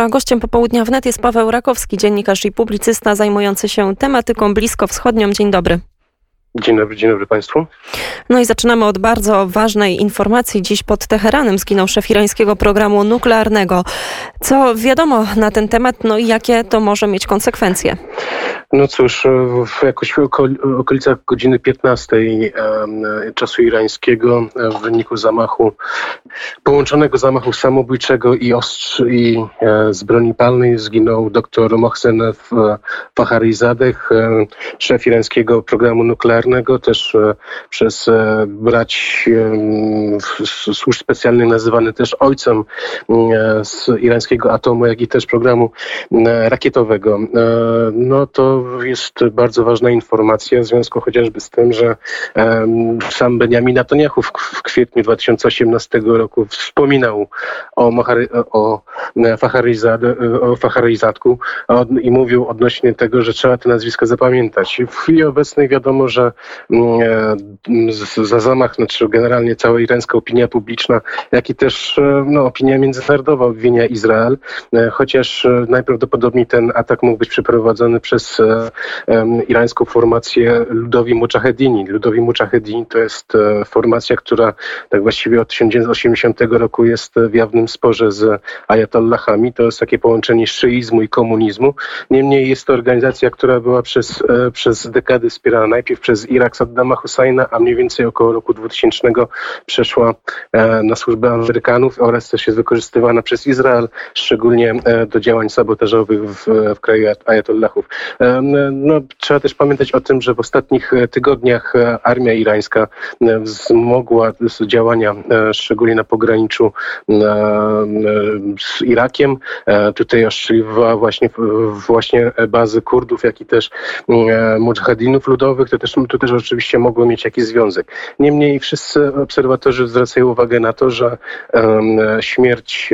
A gościem popołudnia wnet jest Paweł Rakowski, dziennikarz i publicysta zajmujący się tematyką bliskowschodnią. Dzień dobry. Dzień dobry, dzień dobry Państwu. No i zaczynamy od bardzo ważnej informacji. Dziś pod Teheranem zginął szef irańskiego programu nuklearnego. Co wiadomo na ten temat, no i jakie to może mieć konsekwencje? No cóż, w jakoś w okolicach godziny 15 czasu irańskiego w wyniku zamachu, połączonego zamachu samobójczego i, ostrzy, i e, z broni palnej zginął dr Mohsen Faharizadeh, e, szef irańskiego programu nuklearnego, też e, przez brać służb specjalnych nazywany też ojcem z irańskiego atomu, jak i też programu rakietowego. No to jest bardzo ważna informacja w związku chociażby z tym, że sam Benjamin Netanyahu w, kwietniu 2018 roku wspominał o, Mohary, o, o Facharizadku i mówił odnośnie tego, że trzeba te nazwiska zapamiętać. W chwili obecnej wiadomo, że za zamach, znaczy generalnie cała irańska opinia publiczna, jak i też e, no, opinia międzynarodowa obwinia Izrael, e, chociaż e, najprawdopodobniej ten atak mógł być przeprowadzony przez irańską formację Ludowi Mujahedini. Ludowi Mujahedini to jest e, formacja, która tak właściwie od 1980 roku jest w jawnym sporze z ayatollahami. To jest takie połączenie szyizmu i komunizmu. Niemniej jest to organizacja, która była przez, e, przez dekady wspierana najpierw przez Irak Saddama Husseina, a mniej więcej około roku 2000 przeszła e, na służbę Amerykanów oraz też jest wykorzystywana przez Izrael, szczególnie do działań sabotażowych w, w kraju ayatollahów. No, trzeba też pamiętać o tym, że w ostatnich e, tygodniach e, armia irańska e, wzmogła działania, szczególnie na pograniczu z Irakiem. Tutaj ostrzeliwała właśnie, właśnie bazy Kurdów, jak i też mujahedinów ludowych. To też, to też oczywiście mogło mieć jakiś związek. Niemniej wszyscy obserwatorzy zwracają uwagę na to, że śmierć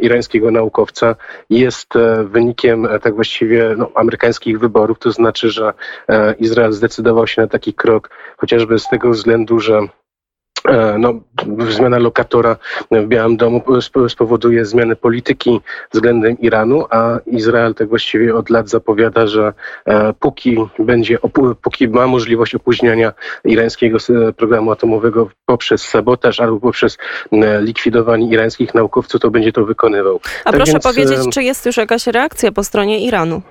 irańskiego naukowca jest wynikiem tak właściwie no, amerykańskich wyborów, to znaczy, że e, Izrael zdecydował się na taki krok, chociażby z tego względu, że e, no, zmiana lokatora w Białym Domu spowoduje zmianę polityki względem Iranu, a Izrael tak właściwie od lat zapowiada, że e, póki będzie, póki ma możliwość opóźniania irańskiego programu atomowego poprzez sabotaż albo poprzez likwidowanie irańskich naukowców, to będzie to wykonywał. A tak proszę więc, powiedzieć, czy jest już jakaś reakcja po stronie Iranu?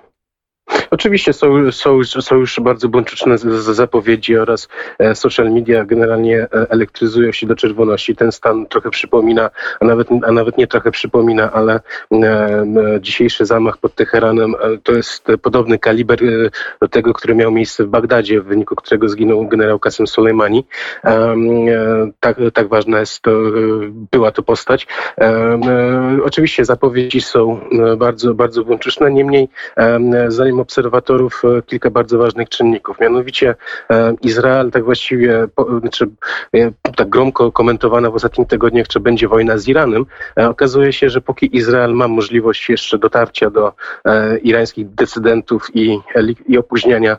Oczywiście są, są, są już bardzo buńczuczne zapowiedzi oraz e, social media generalnie e, elektryzują się do czerwoności. Ten stan trochę przypomina, a nawet, a nawet nie trochę przypomina, ale e, dzisiejszy zamach pod Teheranem to jest podobny kaliber do tego, który miał miejsce w Bagdadzie, w wyniku którego zginął generał Qasem Soleimani. Tak, tak ważna jest to, była to postać. Oczywiście zapowiedzi są bardzo, bardzo buńczuczne, niemniej zanim obserwatorów e, kilka bardzo ważnych czynników. Mianowicie e, Izrael tak właściwie, znaczy e, tak gromko komentowana w ostatnich tygodniach, czy będzie wojna z Iranem, okazuje się, że póki Izrael ma możliwość jeszcze dotarcia do irańskich decydentów i, i opóźniania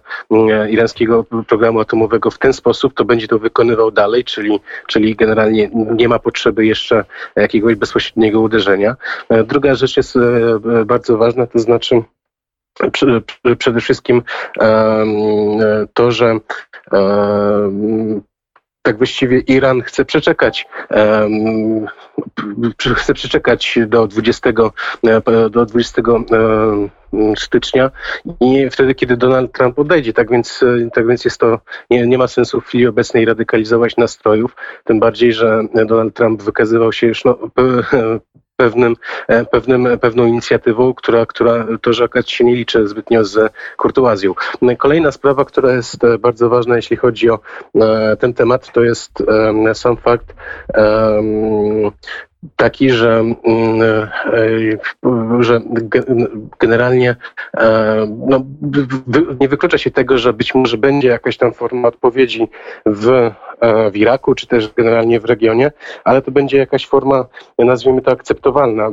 irańskiego programu atomowego w ten sposób, to będzie to wykonywał dalej, czyli, czyli generalnie nie ma potrzeby jeszcze jakiegoś bezpośredniego uderzenia. Druga rzecz jest bardzo ważna, to znaczy Przede wszystkim to, że tak właściwie Iran chce przeczekać, chce przeczekać do 20, do 20 stycznia i wtedy, kiedy Donald Trump odejdzie. Tak więc, tak więc jest to, nie, nie ma sensu w chwili obecnej radykalizować nastrojów, tym bardziej, że Donald Trump wykazywał się już no, pewnym, e, pewnym, pewną inicjatywą, która, która to, że akurat się nie liczy zbytnio z kurtuazją. Kolejna sprawa, która jest e, bardzo ważna, jeśli chodzi o e, ten temat, to jest sam fakt taki, że, mm, że generalnie no, nie wyklucza się tego, że być może będzie jakaś tam forma odpowiedzi w E, w Iraku, czy też generalnie w regionie, ale to będzie jakaś forma, nazwijmy to, akceptowalna,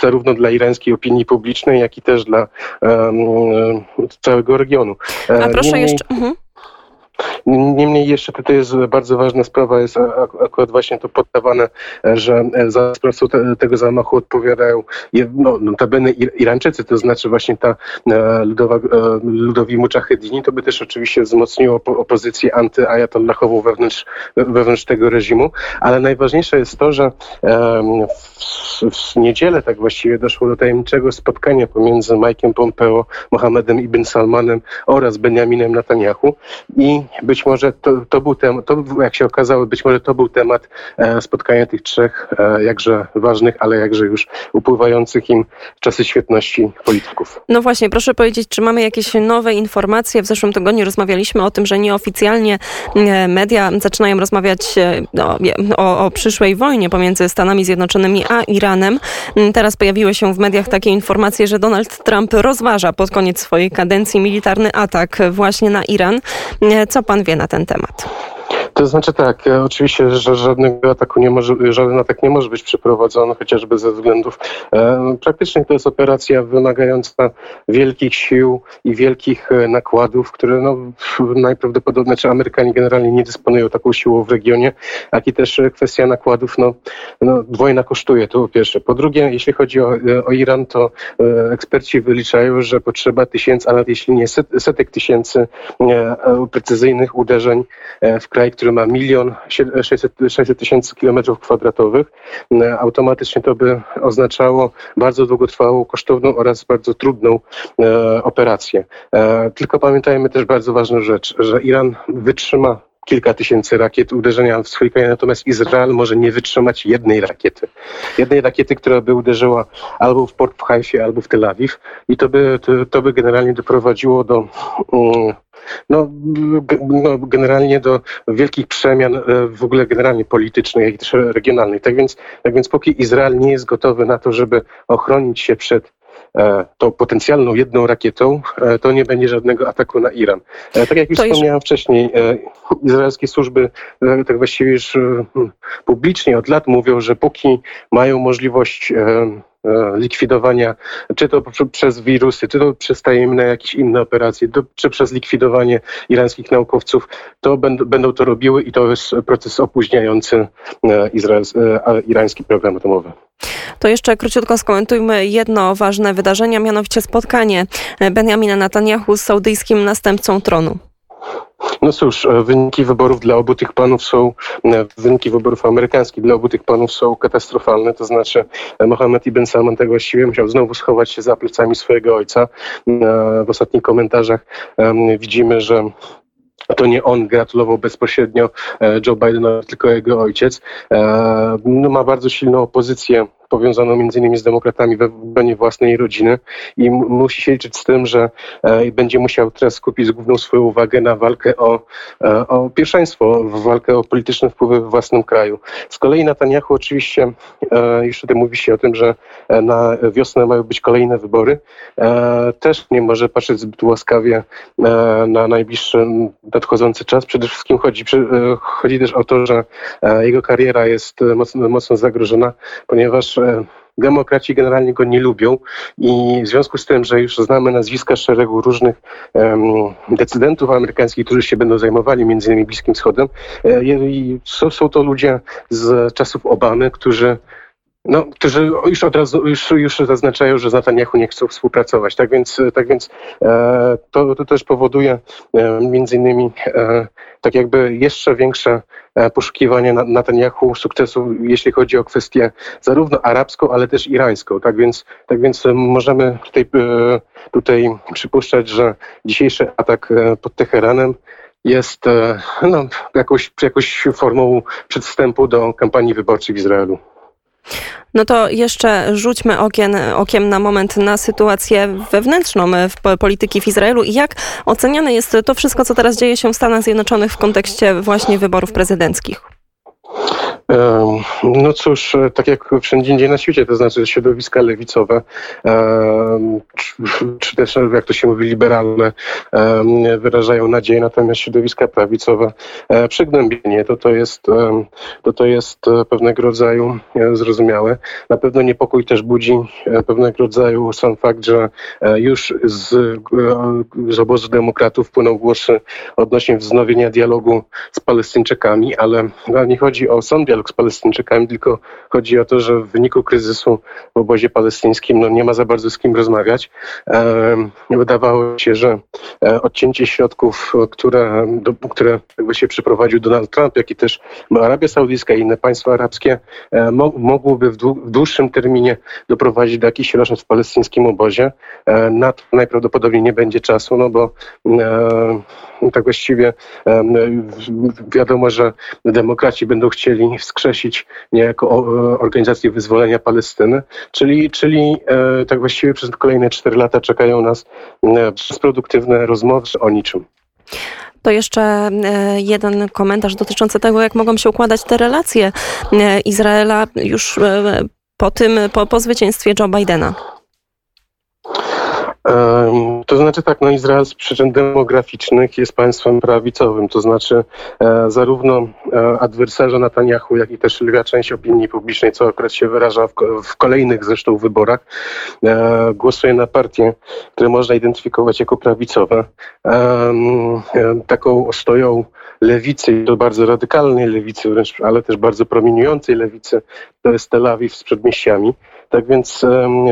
zarówno dla irańskiej opinii publicznej, jak i też dla um, całego regionu. A proszę Niemniej... jeszcze... Mhm. Niemniej jeszcze tutaj jest bardzo ważna sprawa, jest akurat właśnie to poddawane, że za sprawcą te, tego zamachu odpowiadają no, notabene Irańczycy, to znaczy właśnie ta ludowa, ludowi muczahedini, to by też oczywiście wzmocniło opozycję antyajatollahową wewnątrz, wewnątrz tego reżimu, ale najważniejsze jest to, że w, w niedzielę tak właściwie doszło do tajemniczego spotkania pomiędzy Mike'em Pompeo, Mohamedem Ibn Salmanem oraz Benjaminem Netanyahu i być może to, to był temat, to, jak się okazało, być może to był temat e, spotkania tych trzech e, jakże ważnych, ale jakże już upływających im czasy świetności polityków. No właśnie, proszę powiedzieć, czy mamy jakieś nowe informacje? W zeszłym tygodniu rozmawialiśmy o tym, że nieoficjalnie e, media zaczynają rozmawiać no, o, o przyszłej wojnie pomiędzy Stanami Zjednoczonymi a Iranem. Mm, teraz pojawiły się w mediach takie informacje, że Donald Trump rozważa pod koniec swojej kadencji militarny atak właśnie na Iran. Co pan wie na ten temat? To znaczy tak, e, oczywiście, że żadnego ataku nie może, żaden atak nie może być przeprowadzony, chociażby ze względów e, praktycznie to jest operacja wymagająca wielkich sił i wielkich e, nakładów, które no, najprawdopodobniej, czy Amerykanie generalnie nie dysponują taką siłą w regionie, jak i też kwestia nakładów, no, no wojna kosztuje, to po pierwsze. Po drugie, jeśli chodzi o, o Iran, to eksperci wyliczają, że potrzeba tysięcy, a nawet jeśli nie setek tysięcy precyzyjnych uderzeń w kraj, który który ma milion 600 tysięcy kilometrów kwadratowych, e, automatycznie to by oznaczało bardzo długotrwałą, kosztowną oraz bardzo trudną e, operację. E, tylko pamiętajmy też bardzo ważną rzecz, że Iran wytrzyma kilka tysięcy rakiet uderzenia w kraj, natomiast Izrael może nie wytrzymać jednej rakiety. Jednej rakiety, która by uderzyła albo w port w Haifie, albo w Tel Awiw i to by, to, to by generalnie doprowadziło do um, no, no, generalnie do wielkich przemian e, w ogóle generalnie politycznych, jak i też regionalnych. Tak więc, tak więc póki Izrael nie jest gotowy na to, żeby ochronić się przed e, tą potencjalną jedną rakietą, e, to nie będzie żadnego ataku na Iran. Tak jak już to wspomniałem już... wcześniej, izraelskie służby tak właściwie już publicznie od lat mówią, że póki mają możliwość likwidowania, czy to przez wirusy, czy to przez tajemne jakieś inne operacje, czy przez likwidowanie irańskich naukowców, to będą, to robiły i to jest proces opóźniający e, e, irański program atomowy. To jeszcze króciutko skomentujmy jedno ważne wydarzenie, mianowicie spotkanie Benjamina Netanyahu z saudyjskim następcą tronu. No cóż, e, wyniki wyborów dla obu tych panów są, e, wyniki wyborów amerykańskich dla obu tych panów są katastrofalne, to znaczy e, Mohammed ibn Salman tego właściwie musiał znowu schować się za plecami swojego ojca. W ostatnich komentarzach widzimy, że to nie on gratulował bezpośrednio Joe Bidenowi, tylko jego ojciec. No, ma bardzo silną opozycję powiązaną między innymi z demokratami we obronie własnej rodziny i musi się liczyć z tym, że e, będzie musiał teraz skupić główną swoją uwagę na walkę o, e, o pierwszeństwo, walkę o polityczne wpływy w własnym kraju. Z kolei Netanyahu oczywiście, e, już tutaj mówi się o tym, że na wiosnę mają być kolejne wybory, też nie może patrzeć zbyt łaskawie na najbliższy nadchodzący czas. Przede wszystkim chodzi, chodzi też o to, że jego kariera jest mocno, mocno zagrożona, ponieważ Demokraci generalnie go nie lubią i w związku z tym, że już znamy nazwiska szeregu różnych um, decydentów amerykańskich, którzy się będą zajmowali między innymi Bliskim Wschodem, e, są, są to ludzie z czasów Obamy, którzy no, którzy już od razu już, już zaznaczają, że z Netanyahu nie chcą współpracować. Tak więc, tak więc e, to, to też powoduje e, między innymi e, tak jakby jeszcze większe e, poszukiwanie Netanyahu sukcesu, jeśli chodzi o kwestię zarówno arabską, ale też irańską. Tak więc, tak więc możemy tutaj, e, tutaj przypuszczać, że dzisiejszy atak e, pod Teheranem jest no, jakąś, jakąś formą przedstępu do kampanii wyborczej w Izraelu. No to jeszcze rzućmy okien, okiem na moment na sytuację wewnętrzną w polityki w Izraelu i jak oceniane jest to wszystko, co teraz dzieje się w Stanach Zjednoczonych w kontekście właśnie wyborów prezydenckich. No cóż, e, tak jak wszędzie indziej na świecie, to znaczy środowiska lewicowe, czy też jak to się mówi liberalne, wyrażają nadzieję, natomiast środowiska prawicowe e, przygnębienie, to to jest, to to jest e, pewnego rodzaju zrozumiałe. Na pewno niepokój też budzi pewnego rodzaju sam fakt, że już z, z obozu demokratów płyną głosy odnośnie wznowienia dialogu z Palestyńczykami, ale nie chodzi o sam dialog z Palestyńczykami, tylko chodzi o to, że w wyniku kryzysu w obozie palestyńskim no, nie ma za bardzo z kim rozmawiać. E, wydawało się, że e, odcięcie środków, które, do, które jakby się przyprowadził Donald Trump, jak i też Arabia Saudyjska i inne państwa arabskie, e, mo, mogłoby w, dłu, w, dłuższym terminie doprowadzić do jakichś roszad w palestyńskim obozie. E, na to najprawdopodobniej nie będzie czasu, no bo e, tak właściwie wiadomo, że demokraci będą chcieli wskrzesić niejako organizację wyzwolenia Palestyny, czyli, czyli e, tak właściwie przez kolejne cztery lata czekają nas e, bezproduktywne rozmowy o niczym. To jeszcze e, jeden komentarz dotyczący tego, jak mogą się układać te relacje Izraela już po tym, po, po zwycięstwie Joe Bidena. To znaczy tak, no Izrael z przyczyn demograficznych jest państwem prawicowym, to znaczy e, zarówno e, adwersarze Netanyahu, jak i też lwia część opinii publicznej, co akurat się wyraża w, w kolejnych zresztą wyborach, e, głosuje na partie, które można identyfikować jako prawicowe. Taką ostoją lewicy, to bardzo radykalnej lewicy wręcz, ale też bardzo promieniującej lewicy, to jest Tel Awiw z przedmieściami. Tak więc,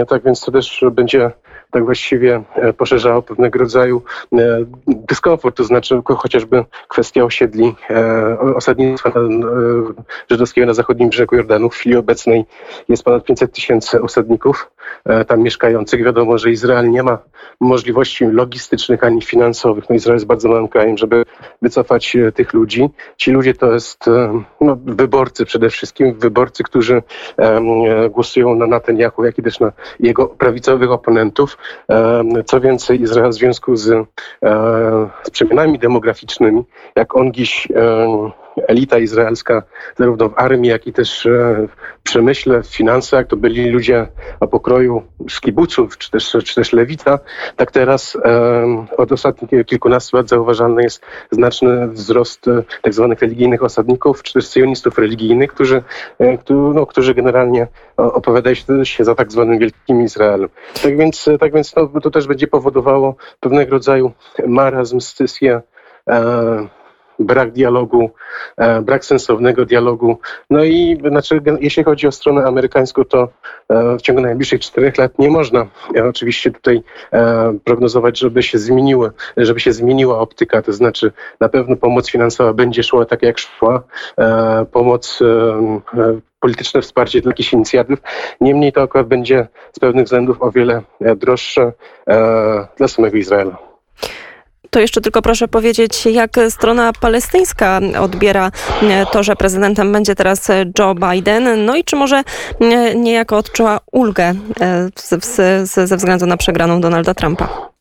tak więc to też będzie tak właściwie e, poszerzało pewnego rodzaju e, dyskomfort, to znaczy chociażby kwestia osiedli, e, osadnictwa żydowskiego na zachodnim brzegu Jordanu. W chwili obecnej jest ponad 500 tysięcy osadników tam mieszkających. Wiadomo, że Izrael nie ma możliwości logistycznych ani finansowych. No Izrael jest bardzo małym krajem, żeby wycofać tych ludzi. Ci ludzie to jest no, wyborcy przede wszystkim, wyborcy, którzy głosują na Netanyahu, jak i też na jego prawicowych oponentów. Co więcej, Izrael w związku z, e, z przemianami demograficznymi, jak on dziś elita izraelska, zarówno w armii, jak i też e, w przemyśle, w finansach, to byli ludzie o pokroju szkibuców, czy też, czy też lewita, tak teraz od ostatnich kilkunastu lat zauważalny jest znaczny wzrost e, tak zwanych religijnych osadników, czy też sionistów religijnych, którzy, e, no, którzy generalnie opowiadają się za tak zwanym Wielkim Izraelem. Tak więc, tak więc no, to też będzie powodowało pewnego rodzaju marazm, scysję, brak dialogu, e, brak sensownego dialogu. No i znaczy, jeśli chodzi o stronę amerykańską, to e, w ciągu najbliższych czterech lat nie można e, oczywiście tutaj prognozować, żeby się zmieniły, żeby się zmieniła optyka, to znaczy na pewno pomoc finansowa będzie szła tak jak szła, pomoc polityczne wsparcie dla jakichś inicjatyw. Niemniej to akurat będzie z pewnych względów o wiele droższe dla samego Izraela. To jeszcze tylko proszę powiedzieć, jak strona palestyńska odbiera e, to, że prezydentem będzie teraz Joe Biden, no i czy może e, niejako odczuła ulgę e, ze względu na przegraną Donalda Trumpa?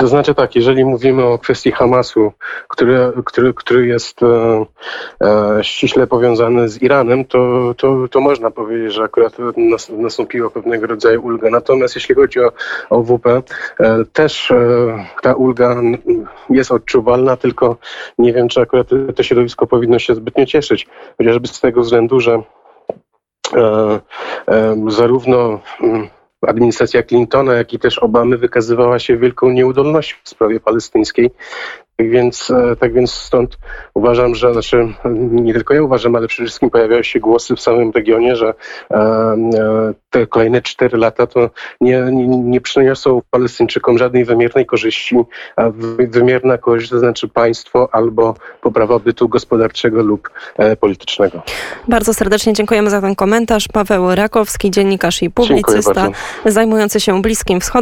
To znaczy tak, jeżeli mówimy o kwestii Hamasu, który, który, który jest e, e, ściśle powiązany z Iranem, to, to, to można powiedzieć, że akurat nas, nastąpiła pewnego rodzaju ulga. Natomiast jeśli chodzi o, o WP, e, też e, ta ulga jest odczuwalna, tylko nie wiem, czy akurat to środowisko powinno się zbytnio cieszyć, chociażby z tego względu, że e, zarówno mm, administracja Clintona, jak i też Obamy wykazywała się wielką nieudolnością w sprawie palestyńskiej. Tak więc, e, tak więc stąd uważam, że, znaczy nie tylko ja uważam, ale przede wszystkim pojawiają się głosy w samym regionie, że e, e, te kolejne cztery lata to nie, nie, nie przyniosą Palestyńczykom żadnej wymiernej korzyści, a wymierna korzyść to znaczy państwo albo poprawa bytu gospodarczego lub politycznego. Bardzo serdecznie dziękujemy za ten komentarz. Paweł Rakowski, dziennikarz i publicysta zajmujący się Bliskim Wschodem.